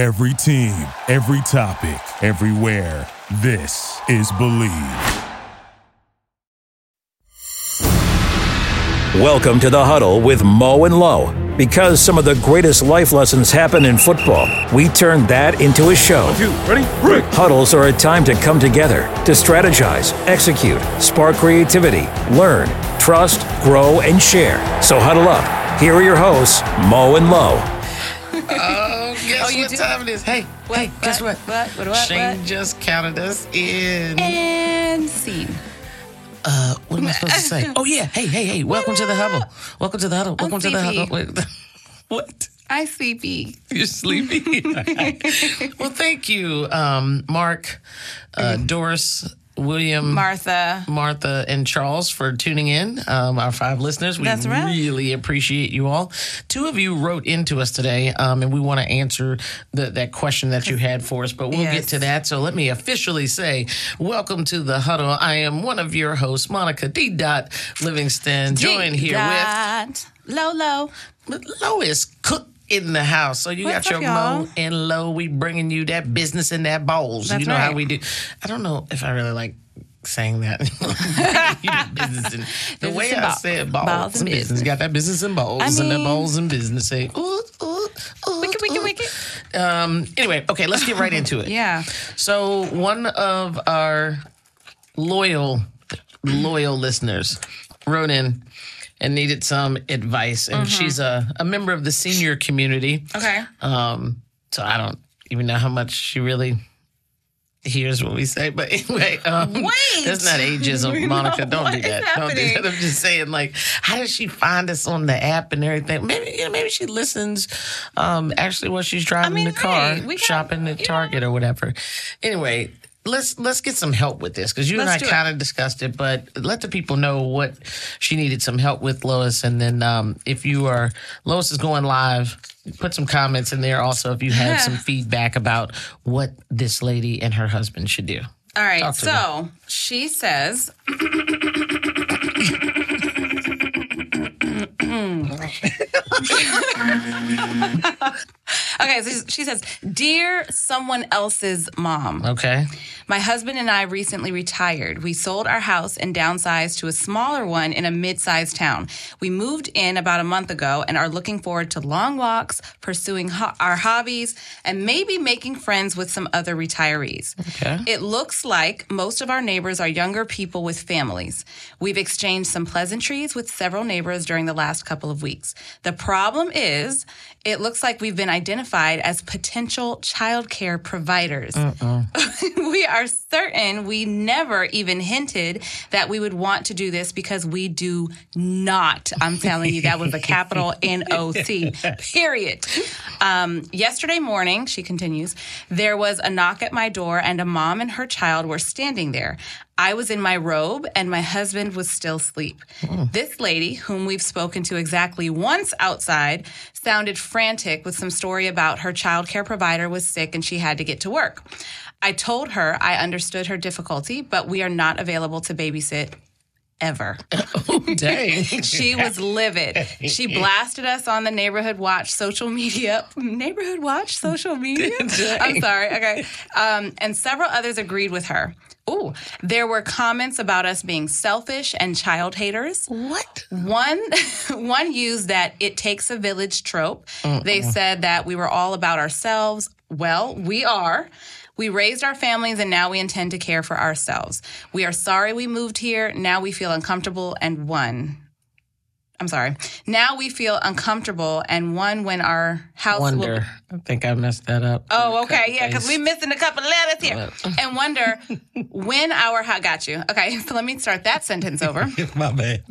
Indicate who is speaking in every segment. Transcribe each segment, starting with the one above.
Speaker 1: Every team, every topic, everywhere. This is Bleav.
Speaker 2: Welcome to the huddle with Mo and Lowe. Because some of the greatest life lessons happen in football, we turn that into a show.
Speaker 1: Two, ready, break.
Speaker 2: Huddles are a time to come together, to strategize, execute, spark creativity, learn, trust, grow, and share. So huddle up. Here are your hosts, Mo and Lowe.
Speaker 3: Guess what
Speaker 4: do?
Speaker 3: time it is? Hey, hey, guess what?
Speaker 4: What? What? What?
Speaker 3: Shane
Speaker 4: what?
Speaker 3: just counted us in.
Speaker 4: And scene.
Speaker 3: Uh, what am I supposed to say? Oh yeah, hey, hey, hey! Welcome to the huddle. Welcome to the huddle. Welcome to the huddle. Wait, what?
Speaker 4: I sleepy.
Speaker 3: You're sleepy. well, thank you, um, Mark, uh, Doris, William,
Speaker 4: Martha.
Speaker 3: Martha and Charles for tuning in. Um, our five listeners, we
Speaker 4: That's right.
Speaker 3: really appreciate you all. Two of you wrote into us today, um, and we want to answer the, that question that you had for us, but we'll
Speaker 4: Yes.
Speaker 3: get to that. So let me officially say, welcome to the huddle. I am one of your hosts, Monica D. Dot Livingston, joined here
Speaker 4: Dot. Lolo.
Speaker 3: with Lois Cook. In the house, so you
Speaker 4: What's
Speaker 3: got
Speaker 4: up,
Speaker 3: your
Speaker 4: y'all?
Speaker 3: Mo and Lo. We bringing you that business in that bowls.
Speaker 4: That's
Speaker 3: you know how we do. I don't know if I really like saying that. business and the
Speaker 4: Business
Speaker 3: way
Speaker 4: and
Speaker 3: I
Speaker 4: ball-
Speaker 3: said balls,
Speaker 4: balls and
Speaker 3: and business.
Speaker 4: business.
Speaker 3: Got that business and balls
Speaker 4: I
Speaker 3: and that
Speaker 4: mean-
Speaker 3: balls and business. Say, ooh, ooh, ooh,
Speaker 4: Wicked, wicked,
Speaker 3: ooh.
Speaker 4: wicked.
Speaker 3: Um. Anyway, okay, let's get right into it.
Speaker 4: Yeah.
Speaker 3: So one of our loyal, loyal listeners wrote in and needed some advice, and she's a, a member of the senior community.
Speaker 4: Okay.
Speaker 3: Um, so I don't even know how much she really hears what we say. But anyway, um,
Speaker 4: Wait.
Speaker 3: that's not ageism, Monica.
Speaker 4: No,
Speaker 3: don't do that. Don't do that. I'm just saying, like, how does she find us on the app and everything? Maybe, you know, maybe she listens. Um, actually, while she's driving
Speaker 4: mean,
Speaker 3: the car,
Speaker 4: hey,
Speaker 3: shopping at Target or whatever. Anyway. Let's let's get some help with this because you
Speaker 4: Let's
Speaker 3: and I kind of discussed it, but let the people know what she needed some help with, Lois. And then um, if you are Lois is going live, put some comments in there. Also, if you have some feedback about what this lady and her husband should do.
Speaker 4: All right. So she says. okay, so she says, Dear someone else's mom,
Speaker 3: Okay.
Speaker 4: my husband and I recently retired. We sold our house and downsized to a smaller one in a mid sized town. We moved in about a month ago and are looking forward to long walks, pursuing ho- our hobbies, and maybe making friends with some other retirees.
Speaker 3: Okay.
Speaker 4: It looks like most of our neighbors are younger people with families. We've exchanged some pleasantries with several neighbors during the last couple of weeks. The problem is, it looks like we've been identified as potential childcare providers. we are certain we never even hinted that we would want to do this because we do not. I'm telling you, that was a capital N O C, period. Um, yesterday morning, she continues, there was a knock at my door, and a mom and her child were standing there. I was in my robe and my husband was still asleep. This lady, whom we've spoken to exactly once outside, sounded frantic with some story about her childcare provider was sick and she had to get to work. I told her I understood her difficulty, but we are not available to babysit ever.
Speaker 3: Oh, Dang.
Speaker 4: She was livid. She blasted us on the Neighborhood Watch social media. Neighborhood Watch social media? I'm sorry. Okay. Um, and several others agreed with her. Ooh, there were comments about us being selfish and child haters.
Speaker 3: what?
Speaker 4: One one used that it takes a village trope. They said that we were all about ourselves. Well, we are. We raised our families and now we intend to care for ourselves. We are sorry we moved here. Now we feel uncomfortable and one. I'm sorry. Now we feel uncomfortable and one when our house will
Speaker 3: Wonder. I think I messed that up.
Speaker 4: Oh, okay, yeah, because we're missing a couple letters here. and wonder when our house got you. Okay, so let me start that sentence over.
Speaker 3: My bad.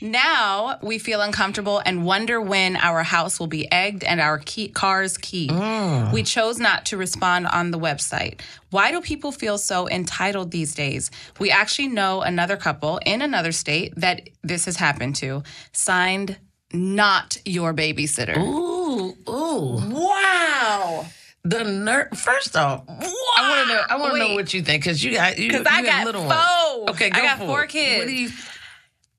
Speaker 4: Now we feel uncomfortable and wonder when our house will be egged and our key, cars keyed. Ah. We chose not to respond on the website. Why do people feel so entitled these days? We actually know another couple in another state that this has happened to. Signed, not your babysitter.
Speaker 3: Ooh, ooh.
Speaker 4: Wow.
Speaker 3: The ner First off, I want to know. I want to know what you think because you got you,
Speaker 4: Because I
Speaker 3: have
Speaker 4: got
Speaker 3: little
Speaker 4: four.
Speaker 3: ones. Okay, go
Speaker 4: I got
Speaker 3: for
Speaker 4: four
Speaker 3: it.
Speaker 4: kids.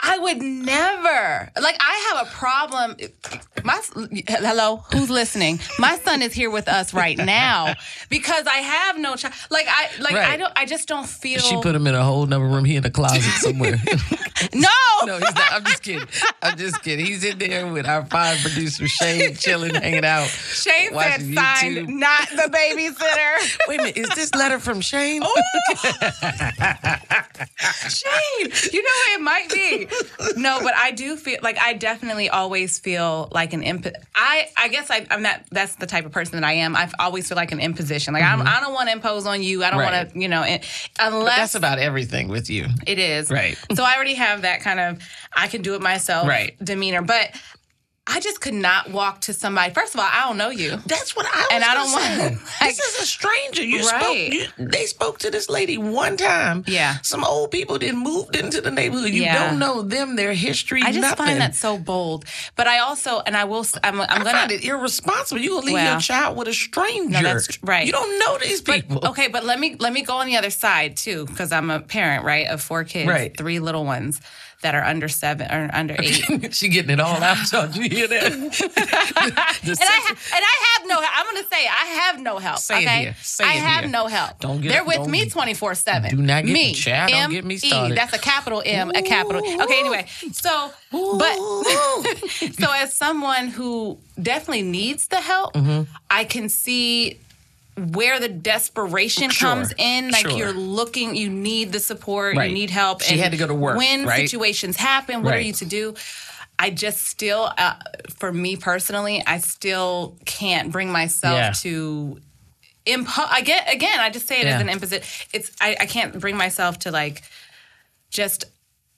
Speaker 3: What do you?
Speaker 4: I would never. Like I have a problem. My hello, who's listening? My son is here with us right now because I have no child. Like I like I don't. I just don't feel.
Speaker 3: She put him in a whole nother room. He in a closet somewhere.
Speaker 4: no.
Speaker 3: no, he's not. I'm just kidding. I'm just kidding. He's in there with our fine producer Shane, chilling, hanging out.
Speaker 4: Shane said
Speaker 3: watching
Speaker 4: signed,
Speaker 3: YouTube.
Speaker 4: not the babysitter.
Speaker 3: Wait a minute, is this letter from Shane?
Speaker 4: Shane, you know what it might be. No, but I do feel like I definitely always feel like an imp. I I guess I, I'm not. That's the type of person that I am. I always feel like an imposition. Like I'm, mm-hmm. I don't want to impose on you. I don't
Speaker 3: Right.
Speaker 4: want to, you know, in- unless
Speaker 3: That's about everything with you.
Speaker 4: it is
Speaker 3: Right.
Speaker 4: So I already have that kind of I can do it myself
Speaker 3: Right.
Speaker 4: demeanor, but. I just could not walk to somebody. First of all, I don't know you.
Speaker 3: That's what I was
Speaker 4: And I don't want- like-
Speaker 3: this is a stranger. You
Speaker 4: Right.
Speaker 3: spoke. You, they spoke to this lady one time.
Speaker 4: Yeah.
Speaker 3: Some old people then moved into the neighborhood. You
Speaker 4: Yeah.
Speaker 3: don't know them, their history.
Speaker 4: I just
Speaker 3: nothing.
Speaker 4: find that so bold. But I also, and I will, I'm, I'm gonna.
Speaker 3: find it irresponsible. You gonna leave
Speaker 4: Well,
Speaker 3: your child with a stranger?
Speaker 4: No, that's right.
Speaker 3: You don't know these
Speaker 4: But
Speaker 3: people.
Speaker 4: okay, but let me let me go on the other side too, because I'm a parent, right, of four kids,
Speaker 3: Right.
Speaker 4: three little ones that are under seven or under eight.
Speaker 3: she getting it all out. So do you hear that? The
Speaker 4: and I ha- and I have no. I'm gonna say I have no help.
Speaker 3: Say it
Speaker 4: okay,
Speaker 3: here. Say
Speaker 4: I
Speaker 3: it
Speaker 4: have
Speaker 3: here.
Speaker 4: no help.
Speaker 3: Don't get-
Speaker 4: They're with me 24 seven.
Speaker 3: Do not get
Speaker 4: me.
Speaker 3: the child. Don't get me
Speaker 4: E.
Speaker 3: started.
Speaker 4: That's a capital M, a capital. Okay, anyway, so but so as someone who definitely needs the help,
Speaker 3: Mm-hmm.
Speaker 4: I can see where the desperation
Speaker 3: Sure.
Speaker 4: comes in. Like
Speaker 3: Sure.
Speaker 4: you're looking, you need the support,
Speaker 3: Right.
Speaker 4: you need help.
Speaker 3: She had to go to work,
Speaker 4: When
Speaker 3: right?
Speaker 4: situations happen, what are you to do? I just still, uh, for me personally, I still can't bring myself
Speaker 3: Yeah.
Speaker 4: to impose. I get again. I just say it as an imposition. It's I, I can't bring myself to like just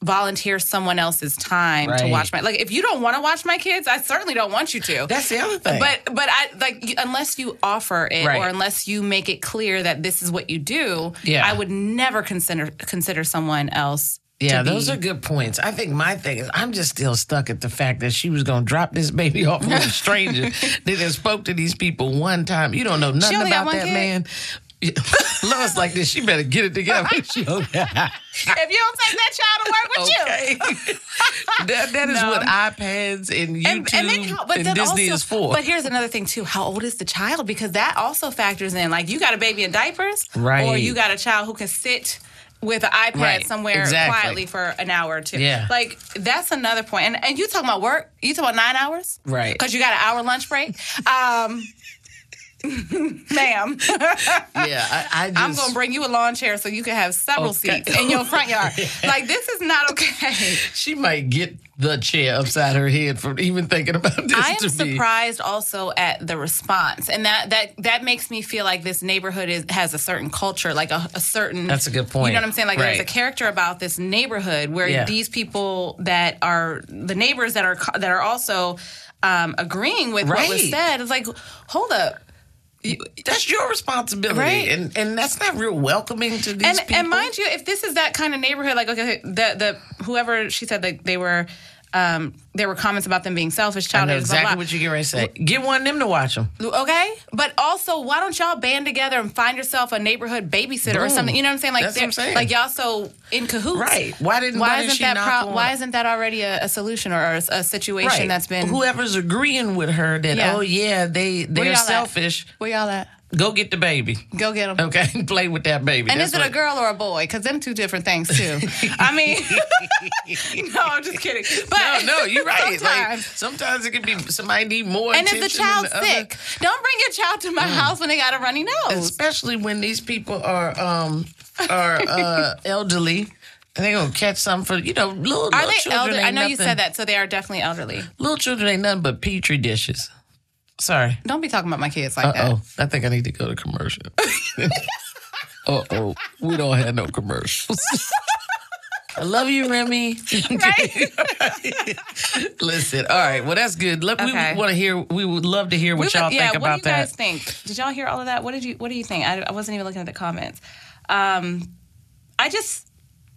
Speaker 4: volunteer someone else's time to watch my like if you don't want to watch my kids i certainly don't want you to
Speaker 3: That's the other thing.
Speaker 4: but but i like unless you offer it
Speaker 3: Right.
Speaker 4: or unless you make it clear that this is what you do
Speaker 3: Yeah.
Speaker 4: i would never consider consider someone else
Speaker 3: Yeah, those are good points. I think my thing is I'm just still stuck at the fact that she was going to drop this baby off with a stranger. just spoke to these people one time. You don't know nothing about that
Speaker 4: kid?
Speaker 3: man. Love's like this. She better get it together.
Speaker 4: If you don't take that child to work with you
Speaker 3: that, that is
Speaker 4: No.
Speaker 3: what iPads and YouTube
Speaker 4: and, and then how, but
Speaker 3: and
Speaker 4: then
Speaker 3: Disney
Speaker 4: also,
Speaker 3: is for.
Speaker 4: But here's another thing too: how old is the child? Because that also factors in. Like you got a baby in diapers,
Speaker 3: Right.
Speaker 4: Or you got a child who can sit with an iPad
Speaker 3: Right,
Speaker 4: somewhere
Speaker 3: exactly.
Speaker 4: quietly for an hour or two.
Speaker 3: Yeah.
Speaker 4: like that's another point. And and you talking about work? You talking about nine hours?
Speaker 3: Right.
Speaker 4: Because you got an hour lunch break. Um, ma'am,
Speaker 3: yeah, I, I just,
Speaker 4: I'm gonna bring you a lawn chair so you can have several
Speaker 3: Okay.
Speaker 4: seats in your front yard. like this is not okay.
Speaker 3: She might get the chair upside her head from even thinking about this.
Speaker 4: I am surprised also at the response, and that that that makes me feel like this neighborhood is has a certain culture, like a, a certain.
Speaker 3: That's a good point.
Speaker 4: You know what I'm saying? Like there's a character about this neighborhood where
Speaker 3: Yeah.
Speaker 4: these people that are the neighbors that are that are also um, agreeing with what was said. It's like, hold up.
Speaker 3: That's your responsibility,
Speaker 4: Right.
Speaker 3: and and that's not real welcoming to these
Speaker 4: and
Speaker 3: people.
Speaker 4: and mind you, if this is that kind of neighborhood, like okay, the the whoever she said that they were, um, there were comments about them being selfish, childish, blah,
Speaker 3: exactly
Speaker 4: blah.
Speaker 3: what you get ready to say. Get one of them to watch them.
Speaker 4: Okay, but also, why don't y'all band together and find yourself a neighborhood babysitter or something? You know what I'm saying? Like,
Speaker 3: I'm saying.
Speaker 4: like y'all so in cahoots,
Speaker 3: Right. Why didn't-
Speaker 4: Why,
Speaker 3: why
Speaker 4: isn't that
Speaker 3: on-
Speaker 4: Why isn't that already a, a solution or a, a situation that's been?
Speaker 3: whoever's agreeing with her that
Speaker 4: Yeah.
Speaker 3: oh yeah they they're
Speaker 4: at?
Speaker 3: selfish.
Speaker 4: Where y'all at?
Speaker 3: Go get the baby.
Speaker 4: Go get them.
Speaker 3: Okay, play with that baby.
Speaker 4: And
Speaker 3: That's
Speaker 4: is it a girl or a boy? Because them two different things too. I mean, no, I'm just kidding. But
Speaker 3: No, no, you're right. Like
Speaker 4: sometimes-
Speaker 3: sometimes it can be somebody need more.
Speaker 4: and if the child's
Speaker 3: the
Speaker 4: sick, don't bring your child to my house when they got a runny nose.
Speaker 3: especially when these people are um are uh elderly. And they're gonna catch something for you know little,
Speaker 4: Are
Speaker 3: little
Speaker 4: they
Speaker 3: children.
Speaker 4: elderly? I know you said that, so they are definitely elderly.
Speaker 3: Little children ain't nothing but petri dishes. Sorry.
Speaker 4: Don't be talking about my kids like
Speaker 3: Uh
Speaker 4: that.
Speaker 3: oh. I think I need to go to commercial. uh oh. We don't have no commercials. I love you, Remy. Right? Listen, all right. Well, that's good. Look,
Speaker 4: Okay.
Speaker 3: we want to hear. We would love to hear what
Speaker 4: We
Speaker 3: y'all
Speaker 4: would- yeah,
Speaker 3: think about that.
Speaker 4: what do you
Speaker 3: that.
Speaker 4: guys think? Did y'all hear all of that? What did you What do you think? I, I wasn't even looking at the comments. Um, I just.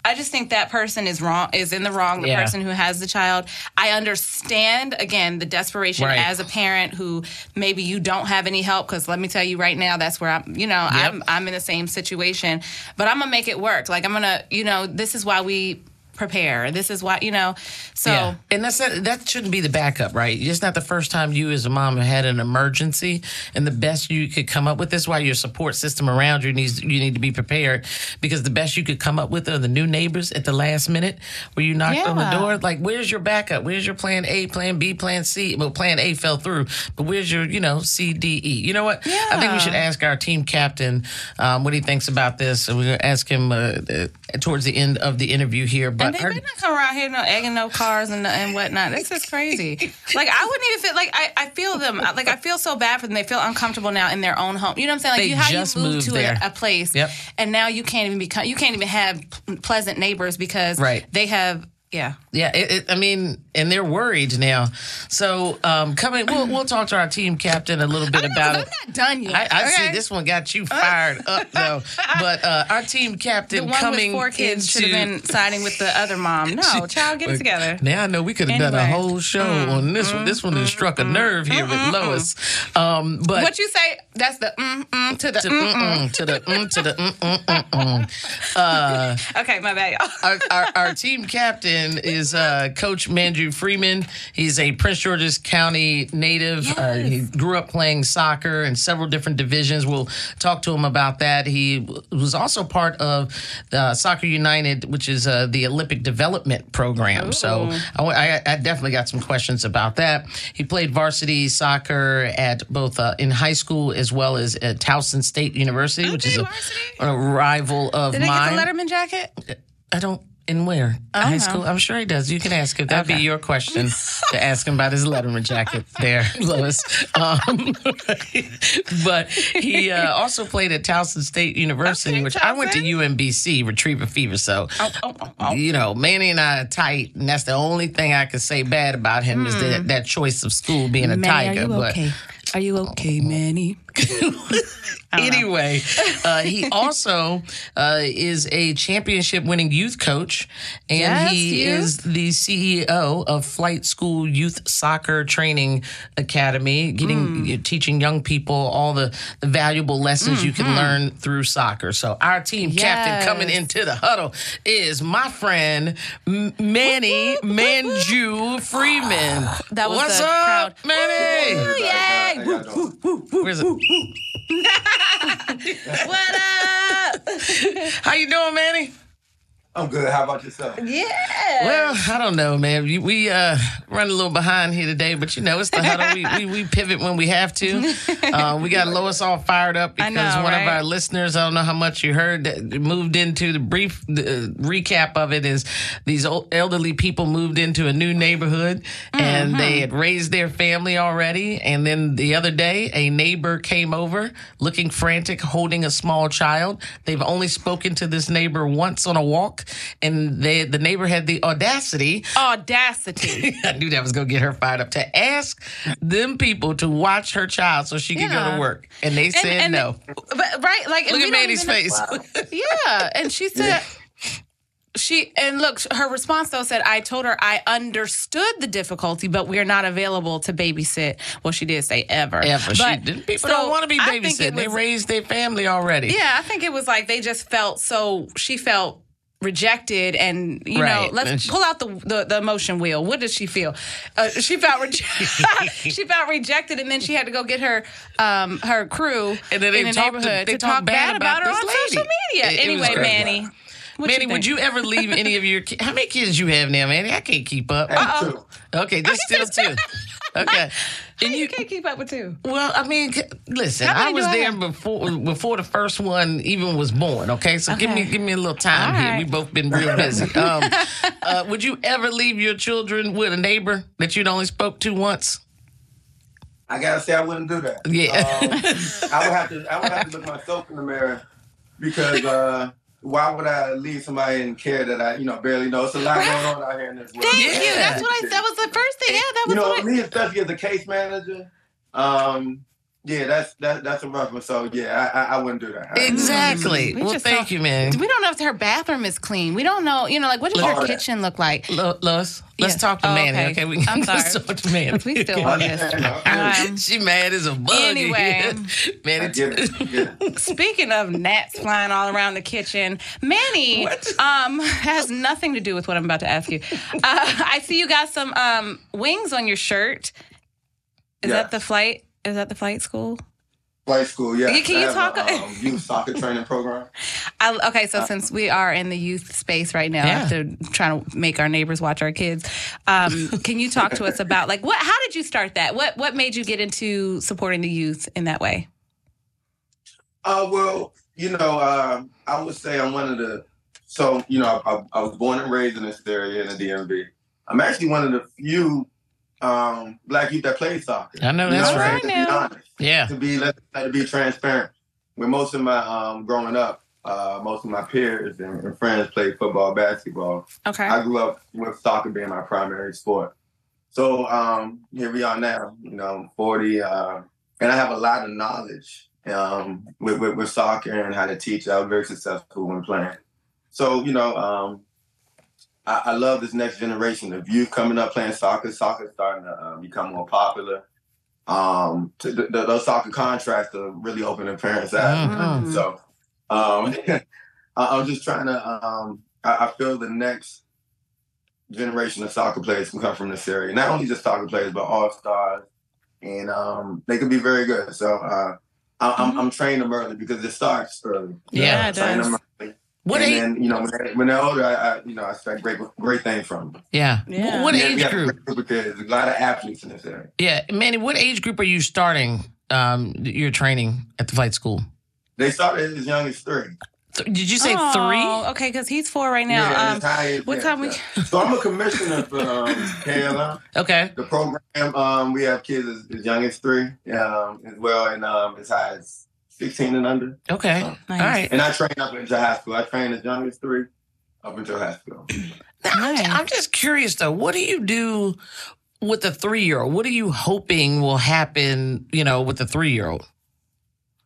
Speaker 4: I just think that person is wrong. Is in the wrong. The
Speaker 3: Yeah.
Speaker 4: person who has the child. I understand again the desperation
Speaker 3: Right.
Speaker 4: as a parent who maybe you don't have any help. Because let me tell you right now, that's where I'm. You know, I'm I'm in the same situation. But I'm gonna make it work. Like I'm gonna. You know, this is why we prepare. This is why, you know. So
Speaker 3: Yeah, and that's that shouldn't be the backup, right? It's not the first time you, as a mom, had an emergency, and the best you could come up with. Is why your support system around you needs you need to be prepared because the best you could come up with are the new neighbors at the last minute where you knocked on the door. Like, where's your backup? Where's your plan A, plan B, plan C? Well, plan A fell through, but where's your you know C, D, E? You know what? Yeah. I think we should ask our team captain um, what he thinks about this. And we're gonna ask him uh, uh, towards the end of the interview here. But
Speaker 4: And they
Speaker 3: our-
Speaker 4: better not come around here no egging no cars and and whatnot. This is crazy. Like I wouldn't even feel like I, I feel them. Like I feel so bad for them. They feel uncomfortable now in their own home. You know what I'm saying? Like
Speaker 3: They
Speaker 4: you, how
Speaker 3: just
Speaker 4: you move
Speaker 3: moved
Speaker 4: to a, a place,
Speaker 3: Yep.
Speaker 4: and now you can't even become. You can't even have pleasant neighbors because
Speaker 3: Right.
Speaker 4: they have. Yeah.
Speaker 3: Yeah, it, it, I mean, and they're worried now. So, um, coming, we'll, we'll talk to our team captain a little bit about it.
Speaker 4: I'm not done yet.
Speaker 3: I, I see this one got you fired up though, but uh, our team
Speaker 4: The
Speaker 3: captain
Speaker 4: one
Speaker 3: coming
Speaker 4: with four kids should have been siding with the other mom. No, child, get it together.
Speaker 3: Now I know we could have done a
Speaker 4: Mm,
Speaker 3: whole show on this one. This one has struck a nerve here with Lois. Um, but
Speaker 4: What you say? That's the mm mm to the
Speaker 3: to,
Speaker 4: mm.
Speaker 3: mm-mm, to the mm, to the mm, mm, mm, mm.
Speaker 4: Okay, my bad, y'all.
Speaker 3: our, our, our team captain is uh, Coach Manju Freeman. He's a Prince George's County native. Uh, he grew up playing soccer in several different divisions. We'll talk to him about that. He was also part of uh, Soccer United, which is uh, the Olympic Development Program. So I, I, I definitely got some questions about that. He played varsity soccer at both uh, in high school as well as at Towson State University, which is a, a rival of
Speaker 4: Did
Speaker 3: mine.
Speaker 4: get the Letterman jacket?
Speaker 3: I don't. In where? High school? I'm sure he does. You can ask him. That'd be your question to ask him about his Letterman jacket there, Lois. Um, but he uh, also played at Towson State University,
Speaker 4: Okay,
Speaker 3: which I went to
Speaker 4: Towson.
Speaker 3: UMBC, Retriever Fever. So,
Speaker 4: Oh, oh, oh, oh.
Speaker 3: you know, Manny and I are tight, and that's the only thing I could say bad about him is that, that choice of school being a tiger. but
Speaker 4: Are you okay, Manny?
Speaker 3: anyway, uh, he also uh, is a championship winning youth coach, and
Speaker 4: Yes,
Speaker 3: he
Speaker 4: youth.
Speaker 3: is the CEO of Flight School Youth Soccer Training Academy, getting
Speaker 4: Hmm.
Speaker 3: teaching young people all the, the valuable lessons you can learn through soccer. So, our team captain
Speaker 4: Mm-hmm.
Speaker 3: Coming into the huddle is my friend M- Manny Manju Freeman.
Speaker 4: That was
Speaker 3: What's up,
Speaker 4: crowd.
Speaker 3: Manny? Where's it?
Speaker 4: What up?
Speaker 3: How you doing, Manny?
Speaker 5: I'm good. How about yourself?
Speaker 4: Yeah.
Speaker 3: Well, I don't know, man. We, we uh, run a little behind here today, but you know, it's the huddle. We, we, we pivot when we have to. Uh, we got Lois all fired up because
Speaker 4: know,
Speaker 3: one of our listeners, I don't know how much you heard, moved into the brief uh, recap of it is these old, elderly people moved into a new neighborhood and
Speaker 4: Mm-hmm.
Speaker 3: they had raised their family already. And then the other day, a neighbor came over looking frantic, holding a small child. They've only spoken to this neighbor once on a walk, and they, the neighbor had the audacity
Speaker 4: Audacity.
Speaker 3: I knew that was gonna get her fired up to ask them people to watch her child so she could go to work, and they said
Speaker 4: and,
Speaker 3: no.
Speaker 4: But right, like
Speaker 3: Look at
Speaker 4: don't
Speaker 3: Manny's face.
Speaker 4: Yeah, and she said. She and look, her response though said, "I told her I understood the difficulty, but we're not available to babysit." Well, she did say ever.
Speaker 3: Ever, she didn't. People
Speaker 4: so
Speaker 3: don't want to be babysitting. They raised their family already.
Speaker 4: Yeah, I think it was like they just felt so. She felt rejected, and you
Speaker 3: Right.
Speaker 4: know, let's
Speaker 3: And she-
Speaker 4: pull out the, the the emotion wheel. What did she feel? Uh, she felt reje- she felt rejected, and then she had to go get her um her crew
Speaker 3: And then they
Speaker 4: in the
Speaker 3: talked to-
Speaker 4: neighborhood
Speaker 3: they
Speaker 4: to,
Speaker 3: talked
Speaker 4: talk
Speaker 3: bad
Speaker 4: about,
Speaker 3: about
Speaker 4: her on
Speaker 3: lady.
Speaker 4: social media.
Speaker 3: It- it
Speaker 4: anyway,
Speaker 3: great.
Speaker 4: Manny. What
Speaker 3: Manny,
Speaker 4: you
Speaker 3: would you ever leave any of your ki- how many kids you have now, Manny? I can't keep up.
Speaker 5: Two.
Speaker 3: Okay, just still two. Okay.
Speaker 4: How
Speaker 3: And
Speaker 4: you
Speaker 3: you,
Speaker 4: can't keep up with two.
Speaker 3: well, I mean, listen, I was
Speaker 4: do I
Speaker 3: there before before the first one even was born. Okay, so give me give me a little time
Speaker 4: All
Speaker 3: here.
Speaker 4: right.
Speaker 3: We both been real busy. Um, uh, would you ever leave your children with a neighbor that you'd only spoke to once?
Speaker 5: I gotta say I wouldn't do that.
Speaker 3: Yeah.
Speaker 5: Um, I would have to. I would have to look myself in the mirror because uh, why would I leave somebody in care that I, you know, barely know? It's a lot going on out here in this world.
Speaker 4: Thank
Speaker 3: Yeah.
Speaker 4: you. That's what I. That was the first thing. Yeah, that was
Speaker 5: You know,
Speaker 4: what. I,
Speaker 5: me especially as a case manager, um, yeah, that's that, that's a rough one. So yeah, I, I, I wouldn't do that.
Speaker 3: Exactly.
Speaker 4: We
Speaker 3: well,
Speaker 4: just
Speaker 3: thank you, man.
Speaker 4: We don't know if her bathroom is clean. We don't know, you know, like what does
Speaker 5: Lord.
Speaker 4: your kitchen look like?
Speaker 3: Lo- Lois, let's
Speaker 4: Yes.
Speaker 3: talk to
Speaker 4: Oh,
Speaker 3: Manny.
Speaker 4: okay.
Speaker 3: Okay, we
Speaker 4: I'm
Speaker 3: let's
Speaker 4: sorry.
Speaker 3: talk to Manny.
Speaker 4: We still on this. Um,
Speaker 3: she mad as a bug.
Speaker 4: Anyway.
Speaker 3: Manny.
Speaker 5: get it. Yeah.
Speaker 4: Speaking of gnats flying all around the kitchen, Manny um, has nothing to do with what I'm about to ask you. Uh, I see you got some um, wings on your shirt. Is
Speaker 5: Yeah.
Speaker 4: that the flight? Is that the flight school?
Speaker 5: Flight school, yeah.
Speaker 4: Yeah, can you
Speaker 5: have
Speaker 4: talk-
Speaker 5: A, um, youth soccer training program.
Speaker 4: I, okay, so since we are in the youth space right now,
Speaker 3: Yeah.
Speaker 4: after trying to make our neighbors watch our kids, um, can you talk to us about like what? How did you start that? What What made you get into supporting the youth in that way?
Speaker 5: Uh, well, you know, uh, I would say I'm one of the. So you know, I, I was born and raised in this area in the DMV. I'm actually one of the few um, black youth that play soccer.
Speaker 3: I know that's
Speaker 5: what I'm
Speaker 3: right.
Speaker 5: saying? To be honest,
Speaker 3: Yeah.
Speaker 5: to be let to be transparent. With most of my um, growing up, uh, most of my peers and, and friends played football, basketball.
Speaker 4: Okay.
Speaker 5: I grew up with soccer being my primary sport. So um, here we are now, you know, I'm 40, uh, and I have a lot of knowledge um, with, with, with soccer and how to teach. I was very successful when playing. So, you know, um, I, I love this next generation of youth coming up playing soccer. Soccer is starting to uh, become more popular. Um, to, the, the, those soccer contracts are really opening parents' eyes.
Speaker 3: Mhm.
Speaker 5: So um, I, I'm just trying to. Um, I, I feel the next generation of soccer players can come from this area. Not only just soccer players, but all stars, and um, they could be very good. So uh, I, I'm, I'm training them early because it starts early.
Speaker 3: Yeah,
Speaker 4: it does.
Speaker 5: Them early.
Speaker 3: What
Speaker 5: and
Speaker 3: age?
Speaker 5: then you know when they're, when they're older, I, I you know I expect great great things from them.
Speaker 3: Yeah.
Speaker 4: Yeah.
Speaker 3: What
Speaker 5: We have-
Speaker 3: age
Speaker 5: we have a
Speaker 3: group?
Speaker 5: great group of kids, a lot of athletes in this area.
Speaker 3: Yeah, Manny. What age group are you starting? Um, your training at the flight school.
Speaker 5: They started as young as three.
Speaker 3: Th- Did you say
Speaker 4: Oh,
Speaker 3: three?
Speaker 4: Okay, because he's four right now.
Speaker 5: Yeah,
Speaker 4: um,
Speaker 5: as high
Speaker 4: what
Speaker 5: yeah,
Speaker 4: time we-
Speaker 5: So I'm a commissioner for um, KLM.
Speaker 3: Okay.
Speaker 5: The program, um, we have kids as, as young as three, um, as well, and um, as high as 16 and under.
Speaker 3: Okay.
Speaker 5: So-
Speaker 4: Nice.
Speaker 3: right.
Speaker 5: And I train up into high school. I train as young as three up until high school.
Speaker 3: Now, I'm, I'm just curious though. What do you do with the three year old? What are you hoping will happen? You know, with the three year old.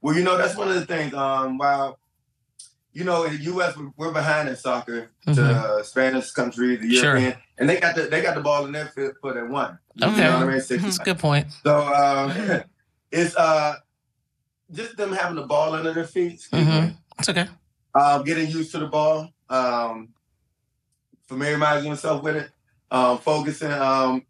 Speaker 5: Well, you know, that's one of the things. Um, while you know, in the U.S. we're- we're behind in soccer to
Speaker 3: Mhm.
Speaker 5: uh, Spanish countries, the
Speaker 3: Sure.
Speaker 5: European, and they got the they got the ball in their foot foot at one.
Speaker 3: Okay.
Speaker 5: You know what I mean?
Speaker 3: That's a good point.
Speaker 5: So um, it's uh, just them having the ball under their feet.
Speaker 3: Mhm. It's okay.
Speaker 5: um, getting used to the ball, um, familiarizing yourself with it, um, focusing. Um,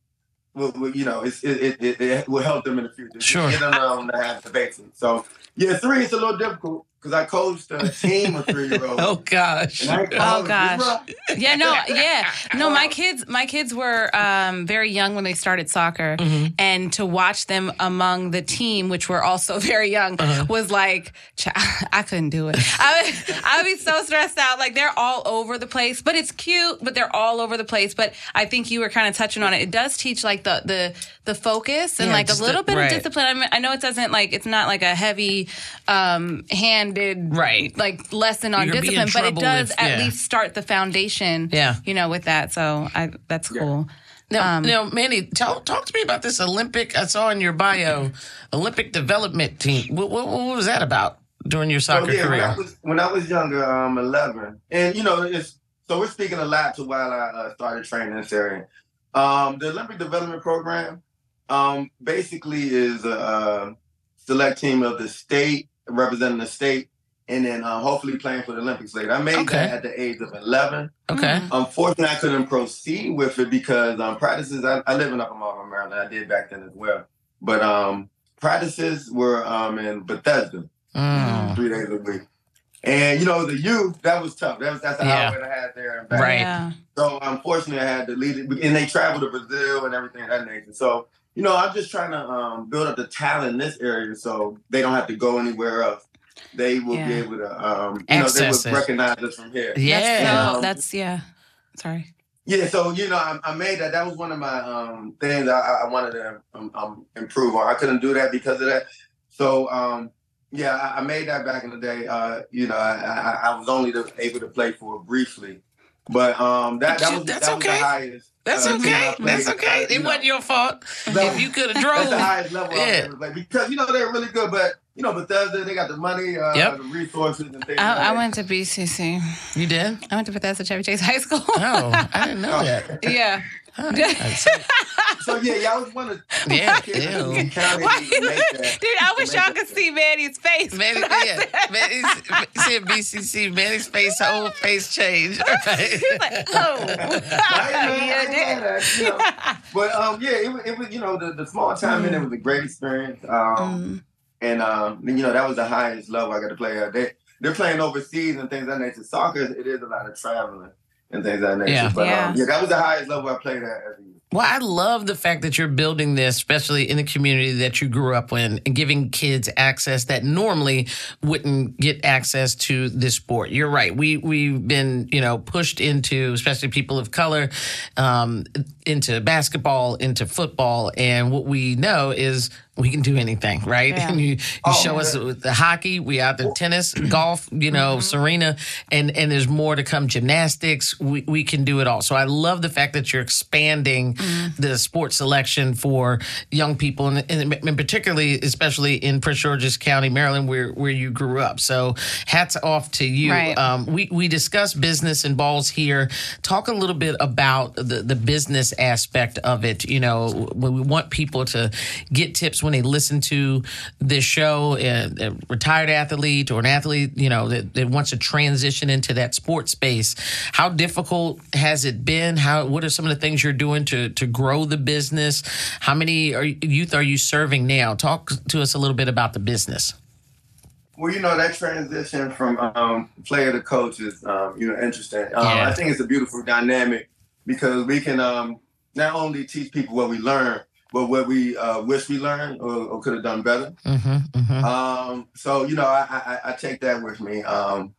Speaker 5: will, will, you know, it's, it, it, it, it will help them in the future.
Speaker 3: Sure.
Speaker 5: Get them um, to have the basics. So, yeah, three is a little difficult because I coached a team of three year olds.
Speaker 3: Oh gosh.
Speaker 5: And I ain't
Speaker 4: Oh,
Speaker 5: calling
Speaker 4: gosh.
Speaker 5: It's
Speaker 4: yeah, no, yeah, no. My kids, my kids were um, very young when they started soccer,
Speaker 3: Mhm.
Speaker 4: and to watch them among the team, which were also very young,
Speaker 3: Uh-huh.
Speaker 4: was like ch- I couldn't do it. I would, I would be so stressed out. Like they're all over the place, but it's cute. But they're all over the place. But I think you were kind of touching on it. It does teach like the the the focus and
Speaker 3: Yeah,
Speaker 4: like a little
Speaker 3: the-
Speaker 4: bit
Speaker 3: right.
Speaker 4: of discipline. I mean, I know it doesn't like it's not like a heavy um handed
Speaker 3: Right.
Speaker 4: like lesson on
Speaker 3: You're gonna be in
Speaker 4: discipline, but it does
Speaker 3: with-
Speaker 4: at
Speaker 3: yeah.
Speaker 4: least start the foundation.
Speaker 3: Yeah.
Speaker 4: you know, with that. So I that's cool.
Speaker 3: Now,
Speaker 4: Um,
Speaker 3: now, Manny, tell, talk to me about this Olympic. I saw in your bio, Olympic development team. What, what, what was that about during your
Speaker 5: So,
Speaker 3: soccer
Speaker 5: yeah, when I,
Speaker 3: career?
Speaker 5: was, when I was younger, um, 11, and you know, it's so we're speaking a lot to while I uh, started training in this area. Um, the Olympic Development Program um, basically is a, uh select team of the state representing the state, and then uh, hopefully playing for the Olympics later. I made
Speaker 3: Okay.
Speaker 5: that at the age of 11.
Speaker 3: Okay.
Speaker 5: Unfortunately, I couldn't proceed with it because um, practices. I, I live in Upper Marlboro, Maryland. I did back then as well, but um, practices were um, in Bethesda
Speaker 3: Mm.
Speaker 5: three days a week. And you know, the youth that was tough. That was that's the
Speaker 3: Yeah.
Speaker 5: hour I had there. And back.
Speaker 3: Right.
Speaker 4: Yeah.
Speaker 5: So unfortunately, I had to leave it, and they traveled to Brazil and everything of that nature. So you know, I'm just trying to um, build up the talent in this area so they don't have to go anywhere else. They will be able to, um, you know, they
Speaker 3: it.
Speaker 5: will recognize us from here.
Speaker 3: Yeah.
Speaker 4: That's, so,
Speaker 5: Um,
Speaker 4: that's yeah. Sorry.
Speaker 5: Yeah, so you know, I, I made that. That was one of my um, things I, I wanted to um, um, improve on. I couldn't do that because of that. So um, yeah, I, I made that back in the day. Uh, you know, I, I, I was only able to play for it briefly, but um, that that was
Speaker 3: That's
Speaker 5: that was
Speaker 3: okay.
Speaker 5: the highest.
Speaker 3: That's
Speaker 5: uh,
Speaker 3: okay. That's okay. It
Speaker 5: you
Speaker 3: wasn't your fault.
Speaker 5: No.
Speaker 3: If you could have
Speaker 5: That's
Speaker 3: drove,
Speaker 5: the highest level.
Speaker 3: Yeah.
Speaker 5: Yeah. Like, because you know they're really good, but you know Bethesda, they got the money, uh,
Speaker 3: Yep.
Speaker 5: the resources, and things. like
Speaker 4: I, I went to BCC.
Speaker 3: you did.
Speaker 4: I went to Bethesda Chevy Chase High School.
Speaker 3: Oh, I didn't know that.
Speaker 4: yeah.
Speaker 5: So yeah, y'all was one of
Speaker 3: Yeah, ew.
Speaker 5: county
Speaker 4: Why
Speaker 5: to
Speaker 4: you
Speaker 5: make
Speaker 4: look- Dude, I wish y'all could see Manny's face.
Speaker 3: Manny,
Speaker 4: when
Speaker 3: yeah,
Speaker 4: said-
Speaker 3: Manny's, he said BCC. Manny's face, whole face changed. Right.
Speaker 4: Like, oh.
Speaker 5: I ain't mad-
Speaker 4: yeah,
Speaker 5: I ain't
Speaker 4: dude.
Speaker 5: mad at it, you know. But um, yeah, it was, it was you know the, the small time in it was a great experience. Um,
Speaker 4: Mm.
Speaker 5: and um, you know that was the highest level I got to play at. They they're playing overseas and things of that nature. Soccer, it is a lot of traveling and things of that nature.
Speaker 3: Yeah.
Speaker 5: But
Speaker 4: Yeah.
Speaker 5: Um, yeah, that was the highest level I played at as a youth.
Speaker 3: Well, I love the fact that you're building this, especially in the community that you grew up in, and giving kids access that normally wouldn't get access to this sport. You're right. We we've been, you know, pushed into, especially people of color, um, into basketball, into football, and what we know is we can do anything, right?
Speaker 4: Yeah.
Speaker 3: And you, you
Speaker 5: Oh,
Speaker 3: show us
Speaker 5: yeah.
Speaker 3: with the hockey, we out there tennis, golf, you know, Serena, and and there's more to come. Gymnastics, we we can do it all. So I love the fact that you're expanding the sports selection for young people, and, and, and particularly, especially in Prince George's County, Maryland, where where you grew up. So hats off to you.
Speaker 4: Right.
Speaker 3: Um, we we discuss business and balls here. Talk a little bit about the the business aspect of it. You know, when we want people to get tips when they listen to this show, a, a retired athlete or an athlete, you know, that, that wants to transition into that sports space. How difficult has it been? How what are some of the things you're doing to to grow the business? How many are, youth are you serving now? Talk to us a little bit about the business.
Speaker 5: Well, you know that transition from um, player to coach is um, you know interesting. Um,
Speaker 3: Yeah.
Speaker 5: I think it's a beautiful dynamic because we can um, not only teach people what we learn, but what we uh, wish we learned or, or could have done better.
Speaker 3: Mm-hmm, mm-hmm.
Speaker 5: Um, so you know, I, I I take that with me. Um,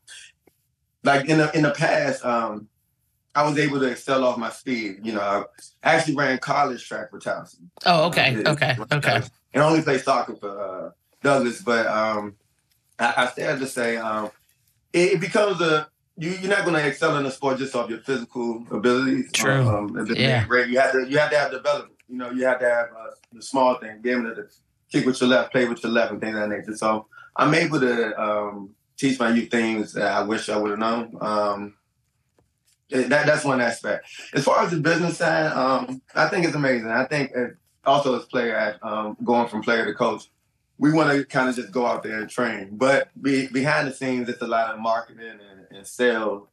Speaker 5: like in the in the past, um, I was able to excel off my speed. You know, I actually ran college track for Towson.
Speaker 3: Oh, okay,
Speaker 5: It-
Speaker 3: okay, okay.
Speaker 5: And only played soccer for uh, Douglass, but um, I, I still have to say, um, it, it becomes a you, you're not going to excel in a sport just off your physical abilities.
Speaker 3: True.
Speaker 5: Um, and
Speaker 3: Yeah.
Speaker 5: being great. You have to you have to have development. You know, you have to have uh, the small things, be able to kick with your left, play with your left, and things of that nature. So I'm able to um, teach my youth things that I wish I would have known. Um, it- that that's one aspect. As far as the business side, um, I think it's amazing. I think it, also as player, um, going from player to coach, we want to kind of just go out there and train. But be, behind the scenes, it's a lot of marketing and, and sales.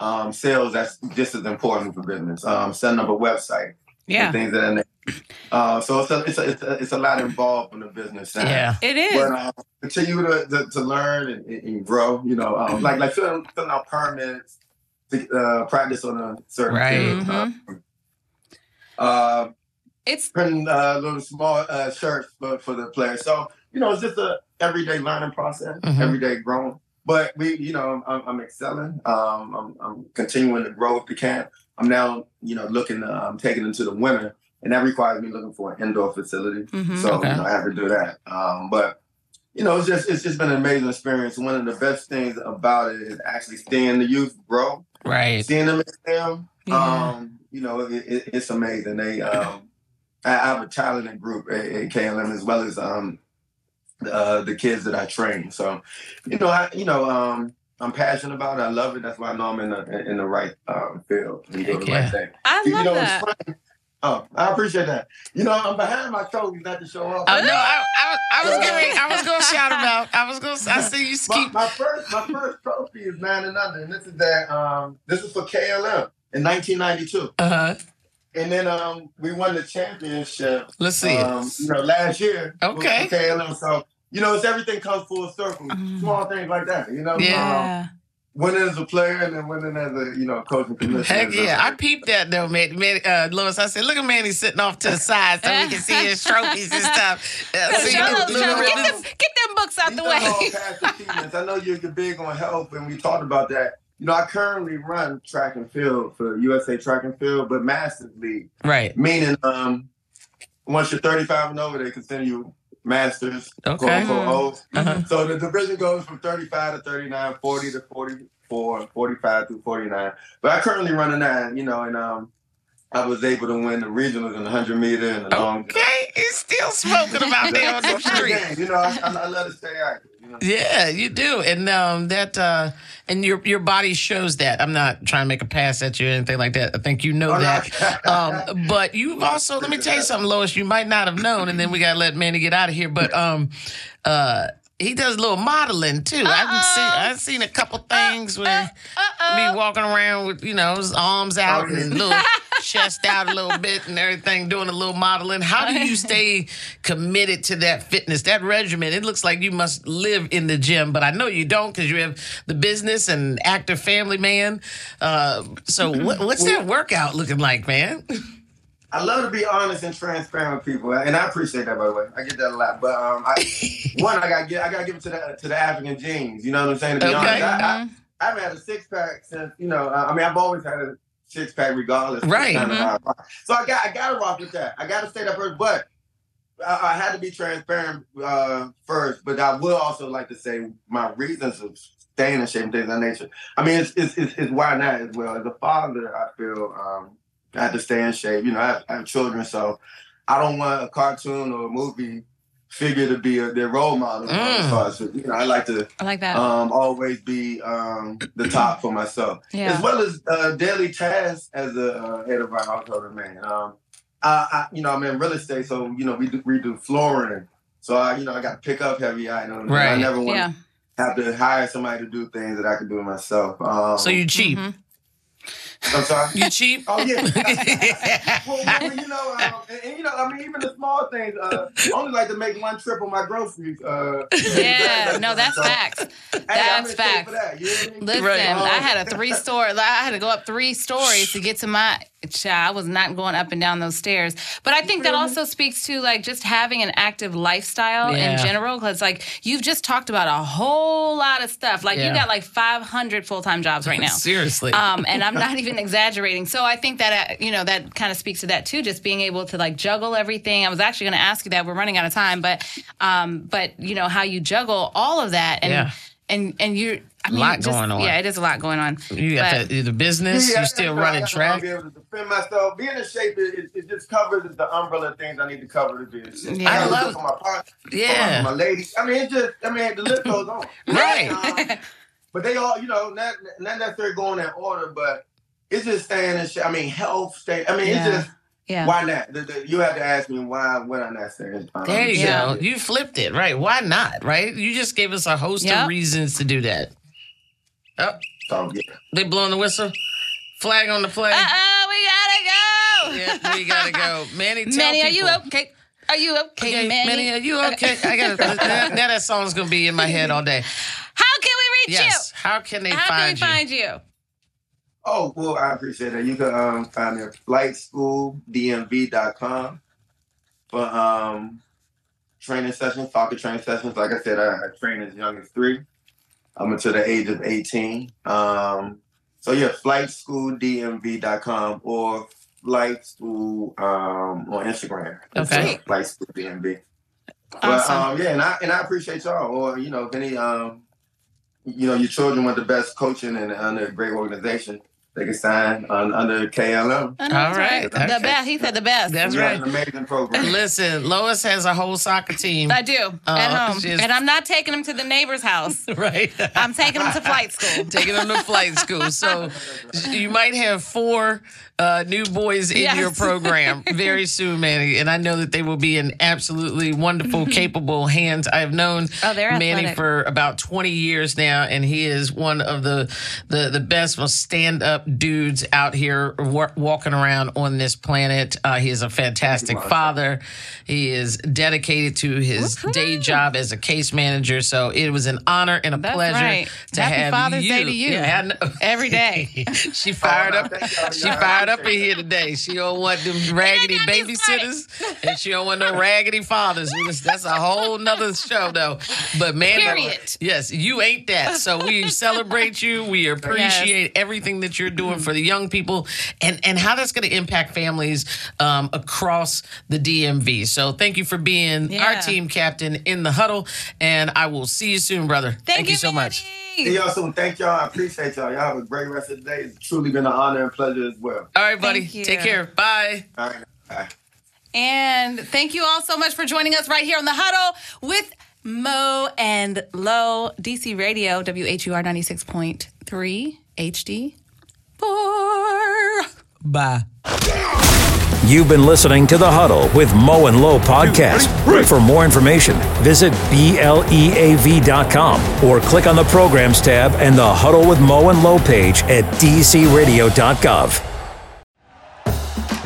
Speaker 5: Um, sales that's just as important for business. Um, setting up a website
Speaker 4: Yeah.
Speaker 5: and things that nature. Uh, so it's a, it's a, it's a it's a lot involved in the business side.
Speaker 3: Yeah.
Speaker 4: It is.
Speaker 5: But um, continue to, to, to learn and, and grow. You know, um, like like filling, filling out permits to uh, practice on a certain
Speaker 3: Right.
Speaker 5: field.
Speaker 4: Mhm.
Speaker 5: Uh,
Speaker 4: It's
Speaker 5: printing uh, a little small uh, shirts for, for the players. So you know, it's just a everyday learning process,
Speaker 3: Mhm.
Speaker 5: everyday growing. But we, you know, I'm, I'm excelling. Um, I'm, I'm continuing to grow with the camp. I'm now, you know, looking, uh, I'm taking into the winter, and that requires me looking for an indoor facility.
Speaker 4: Mhm.
Speaker 5: So
Speaker 3: Okay.
Speaker 5: you know, I have to do that. Um, but you know, it's just it's just been an amazing experience. One of the best things about it is actually seeing the youth grow,
Speaker 3: Right.
Speaker 5: seeing them excel.
Speaker 4: Yeah.
Speaker 5: Um, you know, it, it, it's amazing. They, um, I, I have a talented group at, at KLM as well as um, uh, the kids that I train. So, you know, I you know, um, I'm passionate about it. I love it. That's why I know I'm in the in the right um, field and doing the
Speaker 3: Heck
Speaker 5: right thing.
Speaker 4: I
Speaker 5: You
Speaker 4: love
Speaker 5: know,
Speaker 4: that.
Speaker 5: it's funny. Oh, I appreciate that. You know, I'm behind my trophies not to show off.
Speaker 3: Oh no! I, I, I was getting. I was going to shout about. I was going. to I see you
Speaker 5: my,
Speaker 3: keep.
Speaker 5: my first my first trophy is nine and under, and this is that um this is for KLM in 1992,
Speaker 3: Uh huh.
Speaker 5: and then um we won the championship
Speaker 3: Let's see
Speaker 5: um you know last year
Speaker 3: Okay.
Speaker 5: KLM. So you know it's everything comes full circle,
Speaker 4: Mm.
Speaker 5: small things like that. You know,
Speaker 3: Yeah.
Speaker 5: um, winning as a player and then winning as a you know coaching commissioner.
Speaker 3: Heck yeah! I peeped that though, man. man uh, Lois, I said, look at Manny sitting off to the side so we can see his trophies and stuff. Uh, see,
Speaker 4: those
Speaker 3: little
Speaker 4: trophies. Get them, get them books out the way.
Speaker 5: all past achievements. I know you're, you're big on health, and we talked about that. You know, I currently run track and field for USA Track and Field, but Masters League,
Speaker 3: Right.
Speaker 5: meaning um, once you're 35 and over, they consider you Masters, quote unquote.
Speaker 3: Uh-huh.
Speaker 5: So the division goes from 35 to 39, 40 to 44, 45 through 49. But I currently run a nine, you know, and um, I was able to win the regionals in the 100 meter and the long jump.
Speaker 3: Okay, he's still smoking about there on the street.
Speaker 5: You know, I, I, I love to stay active.
Speaker 3: Yeah, you do, and um, that uh, and your your body shows that. I'm not trying to make a pass at you or anything like that. I think you know
Speaker 5: no.
Speaker 3: that. um, but you've also let me tell you something, Lois. You might not have known, and then we gotta let Manny get out of here. But um, uh, he does a little modeling too. I've seen I've seen a couple things uh, where uh, me walking around with you know his arms out and little chest out a little bit and everything, doing a little modeling. How do you stay committed to that fitness, that regimen? It looks like you must live in the gym, but I know you don't because you have the business and active family man. Uh, so mm-hmm. what, what's that workout looking like, man?
Speaker 5: I love to be honest and transparent with people, and I appreciate that by the way. I get that a lot. But um, I, one, I got I got to give it to the to the African genes. You know what I'm saying? To be
Speaker 3: Okay.
Speaker 5: honest, I, I, I haven't had a six pack since you know. Uh, I mean, I've always had a six pack regardless.
Speaker 3: Right.
Speaker 5: of I. So I got I got to rock with that. I got to stay that first, but. I, I had to be transparent uh, first, but I will also like to say my reasons of staying in shape and things of that nature. I mean, it's it's, it's, it's why not as well. As a father, I feel um, I have to stay in shape. You know, I have, I have children, so I don't want a cartoon or a movie figure to be a, their role model.
Speaker 3: Mm.
Speaker 5: As far as, you know, I like to
Speaker 4: I like that.
Speaker 5: um, always be um, the top for myself,
Speaker 4: Yeah.
Speaker 5: as well as uh, daily tasks as a uh, head of our household man. Um, I, I, you know, I'm in real estate, so you know, we do, we do flooring. So I, you know, I got to pick up heavy items. and I never want
Speaker 4: yeah.
Speaker 5: to have to hire somebody to do things that I can do myself. Um,
Speaker 3: So you cheap?
Speaker 4: Mhm.
Speaker 5: I'm sorry.
Speaker 3: You cheap?
Speaker 5: Oh yeah. well, well, you know, um, and, and, you know, I mean, even the small things. Uh, I only like to make one trip on my groceries. Uh,
Speaker 4: Yeah, no, that's
Speaker 5: so,
Speaker 4: facts.
Speaker 5: hey,
Speaker 4: That's facts.
Speaker 5: That, you hear me?
Speaker 4: Listen,
Speaker 3: Right.
Speaker 4: I had a three story. I had to go up three stories to get to my child. I was not going up and down those stairs. But I think that also speaks to like just having an active lifestyle
Speaker 3: Yeah.
Speaker 4: in general. Because like you've just talked about a whole lot of stuff. Like
Speaker 3: Yeah.
Speaker 4: you got like 500 full time jobs right now.
Speaker 3: Seriously.
Speaker 4: Um, and I'm not even exaggerating. So I think that uh, you know that kind of speaks to that too. Just being able to like juggle everything. I was actually going to ask you that. We're running out of time, but um, but you know how you juggle all of that and
Speaker 3: Yeah.
Speaker 4: and and you. I mean,
Speaker 3: Lot
Speaker 4: just-
Speaker 3: going on.
Speaker 4: Yeah, it is a lot going on.
Speaker 3: you got the, the business.
Speaker 5: Yeah,
Speaker 3: you still
Speaker 5: I- I-
Speaker 3: running
Speaker 5: I-
Speaker 3: track.
Speaker 5: I'll be able to defend myself. Being in shape, it, it, it just covers the umbrella things I need to cover to be in shape.
Speaker 4: Yeah.
Speaker 5: I
Speaker 3: I love-
Speaker 5: look for my partner,
Speaker 3: Yeah.
Speaker 5: for my lady. I mean, it just, I mean, the list goes on.
Speaker 3: Right.
Speaker 5: Um, but they all, you know, not not necessarily going in order, but it's just staying in shape. I mean, health, stay. I mean,
Speaker 4: Yeah.
Speaker 5: it's just
Speaker 4: Yeah.
Speaker 5: why not? The, the, you have to ask me why would I not stay? Um,
Speaker 3: There you
Speaker 4: Yeah.
Speaker 3: go. You flipped it, right? Why not? Right? You just gave us a host
Speaker 4: Yep.
Speaker 3: of reasons to do that. Oh,
Speaker 5: So, yeah.
Speaker 3: they blowing the whistle. Flag on the play.
Speaker 4: Uh oh, we gotta go.
Speaker 3: Yeah, we gotta go. Manny, tell
Speaker 4: Manny, are
Speaker 3: people.
Speaker 4: you okay? Are you okay,
Speaker 3: Okay,
Speaker 4: Manny?
Speaker 3: Manny, are you okay? I got now, now that song's gonna be in my head all day.
Speaker 4: How can we reach
Speaker 3: you? How can they?
Speaker 4: How
Speaker 3: find
Speaker 4: can we
Speaker 3: you?
Speaker 4: find you?
Speaker 5: Oh, well, I appreciate that. You can um, find me at flightschooldmv.com for um, training sessions, soccer training sessions. Like I said, I, I train as young as three. I'm until the age of 18. Um, so, yeah, flightschooldmv.com or flight school um, on Instagram.
Speaker 3: Okay.
Speaker 5: Flight school DMV. But
Speaker 4: Awesome.
Speaker 5: um, yeah, and I and I appreciate y'all. Or you know, if any um, you know, your children want the best coaching and under a great organization, they can sign on, under KLM.
Speaker 4: I know
Speaker 3: All
Speaker 4: that's
Speaker 3: right.
Speaker 4: The
Speaker 3: Okay.
Speaker 4: best. He said the best.
Speaker 3: That's
Speaker 5: We have
Speaker 3: right.
Speaker 5: an amazing program.
Speaker 3: Listen, Lois has a whole soccer team.
Speaker 4: I do oh, at
Speaker 3: Oh,
Speaker 4: home,
Speaker 3: she's-
Speaker 4: and I'm not taking them to the neighbor's house.
Speaker 3: right.
Speaker 4: I'm taking them to flight school.
Speaker 3: taking them to flight school. So you might have four uh, new boys in
Speaker 4: Yes.
Speaker 3: your program very soon, Manny. And I know that they will be in absolutely wonderful, capable hands. I have known
Speaker 4: Oh,
Speaker 3: Manny
Speaker 4: athletic.
Speaker 3: for about 20 years now, and he is one of the the, the best, most stand up dudes out here wa- walking around on this planet. Uh, he is a fantastic father. He is dedicated to his day job as a case manager. So it was an honor and a
Speaker 4: That's
Speaker 3: pleasure
Speaker 4: right.
Speaker 3: to
Speaker 4: Happy
Speaker 3: have
Speaker 4: Father's
Speaker 3: you.
Speaker 4: Day to you.
Speaker 3: Yeah,
Speaker 4: Every day.
Speaker 3: she fired
Speaker 5: Oh,
Speaker 3: up.
Speaker 5: no, thank y'all.
Speaker 3: She
Speaker 5: Y'all
Speaker 3: fired up in here today. She don't want them raggedy babysitters, and she don't want no raggedy fathers. That's a whole nother show, though. But man,
Speaker 4: Period.
Speaker 3: yes, you ain't that. So we celebrate you. We appreciate everything that you're doing for the young people and, and how that's going to impact families um, across the DMV. So thank you for being
Speaker 4: Yeah.
Speaker 3: our team captain in the huddle. And I will see you soon, brother. Thank, you so much.
Speaker 5: See y'all, so thank y'all. I appreciate y'all. Y'all have a great rest of the day. It's truly been an honor and pleasure as well.
Speaker 3: All right, buddy.
Speaker 4: Thank you.
Speaker 3: Take care. Bye.
Speaker 5: All right. Bye.
Speaker 4: And thank you all so much for joining us right here on the huddle with Mo and Lo, DC Radio, WHUR 96.3 HD. Four.
Speaker 3: Bye.
Speaker 2: You've been listening to The Huddle with Mo and Low podcast. For more information, visit E BLEAV.com or click on the Programs tab and the Huddle with Mo and Low page at dcradio.gov.